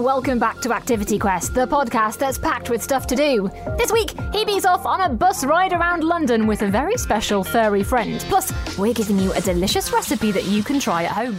welcome back to Activity Quest, the podcast that's packed with stuff to do. This week, Hebe's off on a bus ride around London with a very special furry friend. Plus, we're giving you a delicious recipe that you can try at home.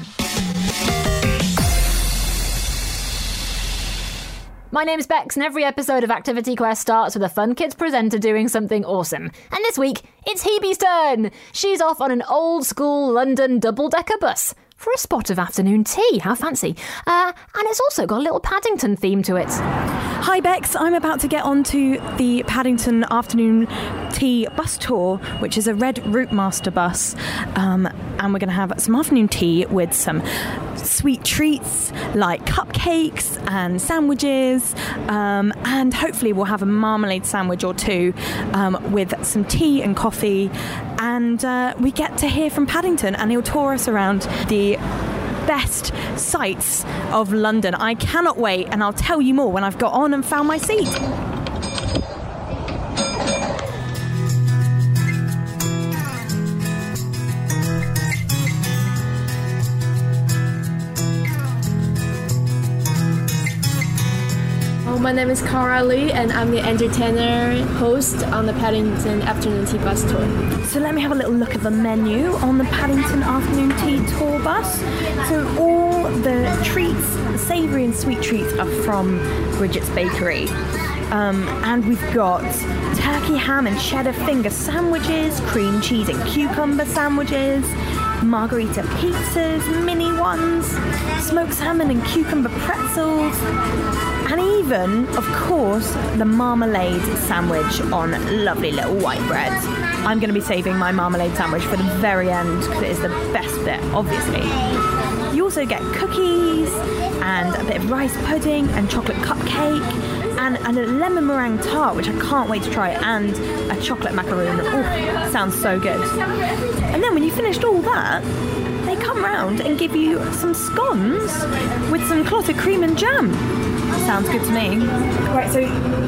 My name's Bex, and every episode of Activity Quest starts with a Fun Kids presenter doing something awesome. And this week, it's Hebe's turn! She's off on an old school London double decker bus for a spot of afternoon tea. How fancy. Uh, and it's also got a little Paddington theme to it. Hi Bex, I'm about to get onto the Paddington Afternoon Tea bus tour, which is a red Route Master bus. Um, and we're going to have some afternoon tea with some sweet treats like cupcakes and sandwiches. Um, and hopefully, we'll have a marmalade sandwich or two um, with some tea and coffee. And uh, we get to hear from Paddington, and he'll tour us around the best sights of London. I cannot wait, and I'll tell you more when I've got on and found my seat. My name is Cara Lee, and I'm the entertainer host on the Paddington Afternoon Tea Bus Tour. So let me have a little look at the menu on the Paddington Afternoon Tea Tour bus. So all the treats, savoury and sweet treats, are from Brigit's Bakery. Um, and we've got turkey ham and cheddar finger sandwiches, cream cheese and cucumber sandwiches, margarita pizzas, mini ones, smoked salmon and cucumber pretzels, and even, of course, the marmalade sandwich on lovely little white bread. I'm going to be saving my marmalade sandwich for the very end because it is the best bit, obviously. You also get cookies and a bit of rice pudding and chocolate cupcake and, and a lemon meringue tart, which I can't wait to try, and a chocolate macaroon. Oh, sounds so good. And then when you finished all that, they come round and give you some scones with some clotted cream and jam. Sounds good to me. Right, so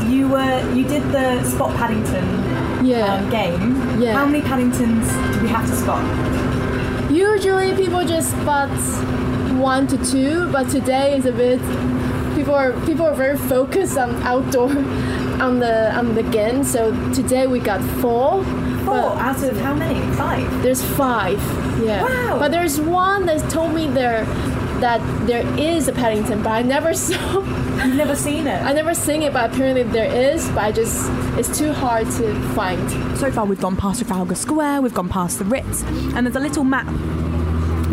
you were you did the spot Paddington Yeah. um, game. Yeah. How many Paddingtons do we have to spot? Usually people just spot one to two, but today is a bit. People are people are very focused on outdoor, on the on the game. So today we got four. Four but out of how many? Five. There's five. Yeah. Wow. But there's one that told me there that there is a Paddington, but I never saw. You've never seen it. I never seen it, but apparently there is. But I just it's too hard to find. So far, we've gone past Trafalgar Square, we've gone past the Ritz, and there's a little map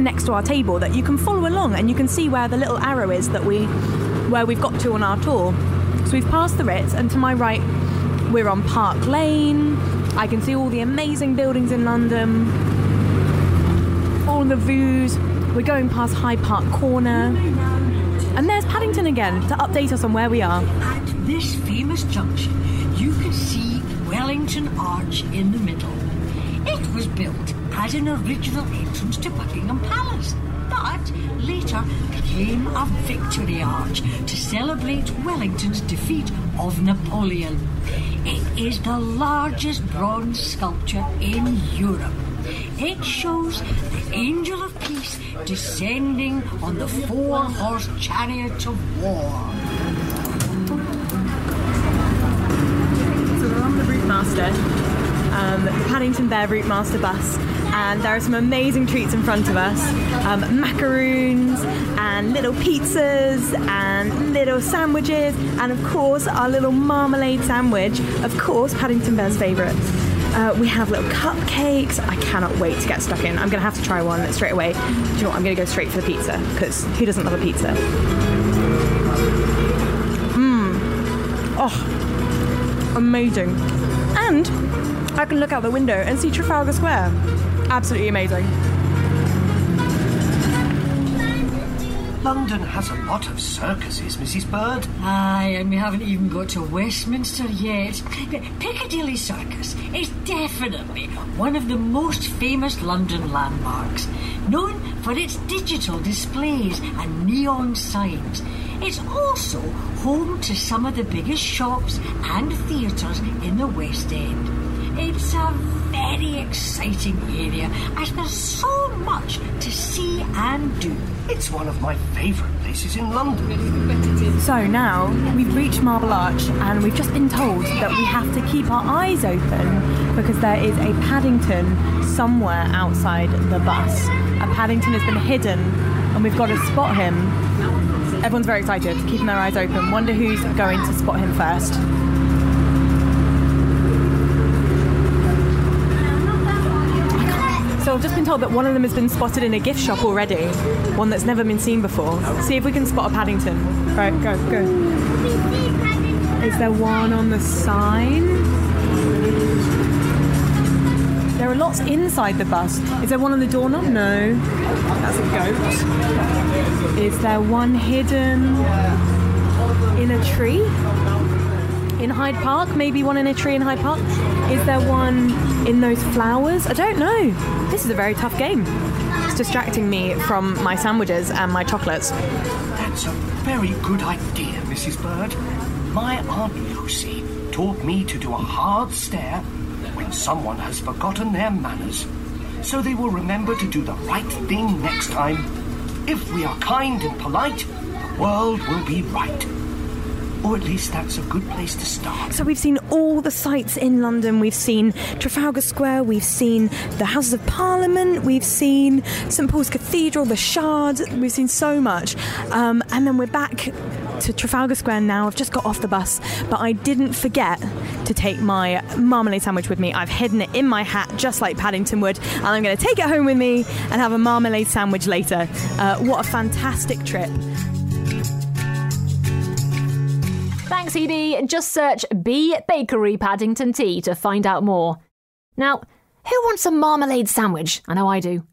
next to our table that you can follow along, and you can see where the little arrow is that we, where we've got to on our tour. So we've passed the Ritz, and to my right, we're on Park Lane. I can see all the amazing buildings in London, all the views. We're going past Hyde Park Corner, and there's Paddington again to update us on where we are. At this famous junction, you can see Wellington Arch in the middle. Was built as an original entrance to Buckingham Palace, but later became a victory arch to celebrate Wellington's defeat of Napoleon. It is the largest bronze sculpture in Europe. It shows the Angel of Peace descending on the four horse chariot of war. So we're on the Route Master, um, Paddington Bear Route Master bus, and there are some amazing treats in front of us um, macaroons and little pizzas and little sandwiches, and of course, our little marmalade sandwich, of course, Paddington Bear's favourite. Uh, we have little cupcakes. I cannot wait to get stuck in. I'm going to have to try one straight away. Do you know what? I'm going to go straight for the pizza because who doesn't love a pizza? Mmm. Oh, amazing. And I can look out the window and see Trafalgar Square. Absolutely amazing. London has a lot of circuses, Mrs. Bird. Aye, and we haven't even got to Westminster yet. But Piccadilly Circus is definitely one of the most famous London landmarks, known for its digital displays and neon signs. It's also home to some of the biggest shops and theatres in the West End. It's a very exciting area as there's so much to see and do. It's one of my favourite places in London. So now we've reached Marble Arch and we've just been told that we have to keep our eyes open because there is a Paddington somewhere outside the bus. A Paddington has been hidden and we've got to spot him. Everyone's very excited, keeping their eyes open. Wonder who's going to spot him first. So I've just been told that one of them has been spotted in a gift shop already, one that's never been seen before. See if we can spot a Paddington. Right, go, go. Is there one on the sign? There are lots inside the bus. Is there one on the doorknob? No. That's a goat. Is there one hidden in a tree? In Hyde Park? Maybe one in a tree in Hyde Park? Is there one in those flowers? I don't know. This is a very tough game. It's distracting me from my sandwiches and my chocolates. That's a very good idea, Mrs. Bird. My Aunt Lucy taught me to do a hard stare when someone has forgotten their manners, so they will remember to do the right thing next time. If we are kind and polite, the world will be right. Or at least that's a good place to start. So we've seen all the sights in London. We've seen Trafalgar Square. We've seen the Houses of Parliament. We've seen St Paul's Cathedral, the Shard. We've seen so much. Um, and then we're back to Trafalgar Square now. I've just got off the bus, but I didn't forget to take my marmalade sandwich with me. I've hidden it in my hat, just like Paddington would, and I'm going to take it home with me and have a marmalade sandwich later. Uh, what a fantastic trip! Hebe. Just search B Bakery Paddington Tea to find out more. Now, who wants a marmalade sandwich? I know I do.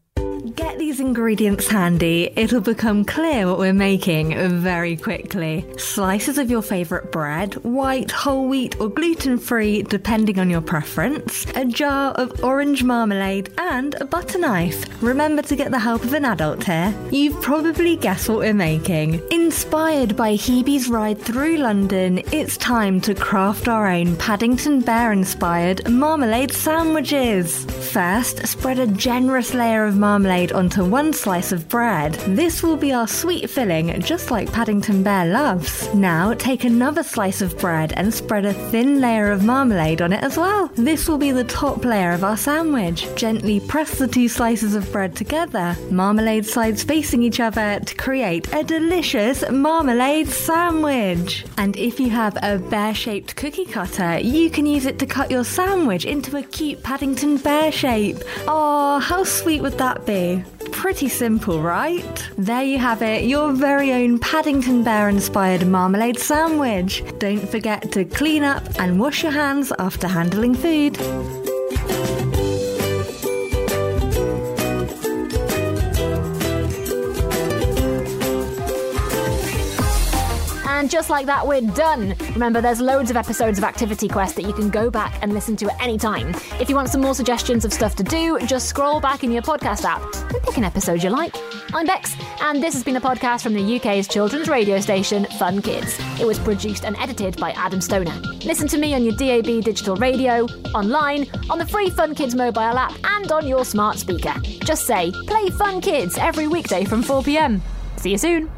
Get these ingredients handy. It'll become clear what we're making very quickly. Slices of your favourite bread, white, whole wheat, or gluten free, depending on your preference, a jar of orange marmalade, and a butter knife. Remember to get the help of an adult here. You've probably guessed what we're making. Inspired by Hebe's ride through London, it's time to craft our own Paddington Bear inspired marmalade sandwiches. First, spread a generous layer of marmalade onto one slice of bread. This will be our sweet filling, just like Paddington Bear loves. Now, take another slice of bread and spread a thin layer of marmalade on it as well. This will be the top layer of our sandwich. Gently press the two slices of bread together, marmalade sides facing each other to create a delicious marmalade sandwich. And if you have a bear shaped cookie cutter, you can use it to cut your sandwich into a cute Paddington Bear shape. Oh, how sweet would that be? Pretty simple, right? There you have it, your very own Paddington Bear inspired marmalade sandwich. Don't forget to clean up and wash your hands after handling food. And just like that, we're done. Remember, there's loads of episodes of Activity Quest that you can go back and listen to at any time. If you want some more suggestions of stuff to do, just scroll back in your podcast app and pick an episode you like. I'm Bex, and this has been a podcast from the UK's children's radio station, Fun Kids. It was produced and edited by Adam Stoner. Listen to me on your DAB digital radio, online, on the free Fun Kids mobile app, and on your smart speaker. Just say, play Fun Kids every weekday from 4pm. See you soon.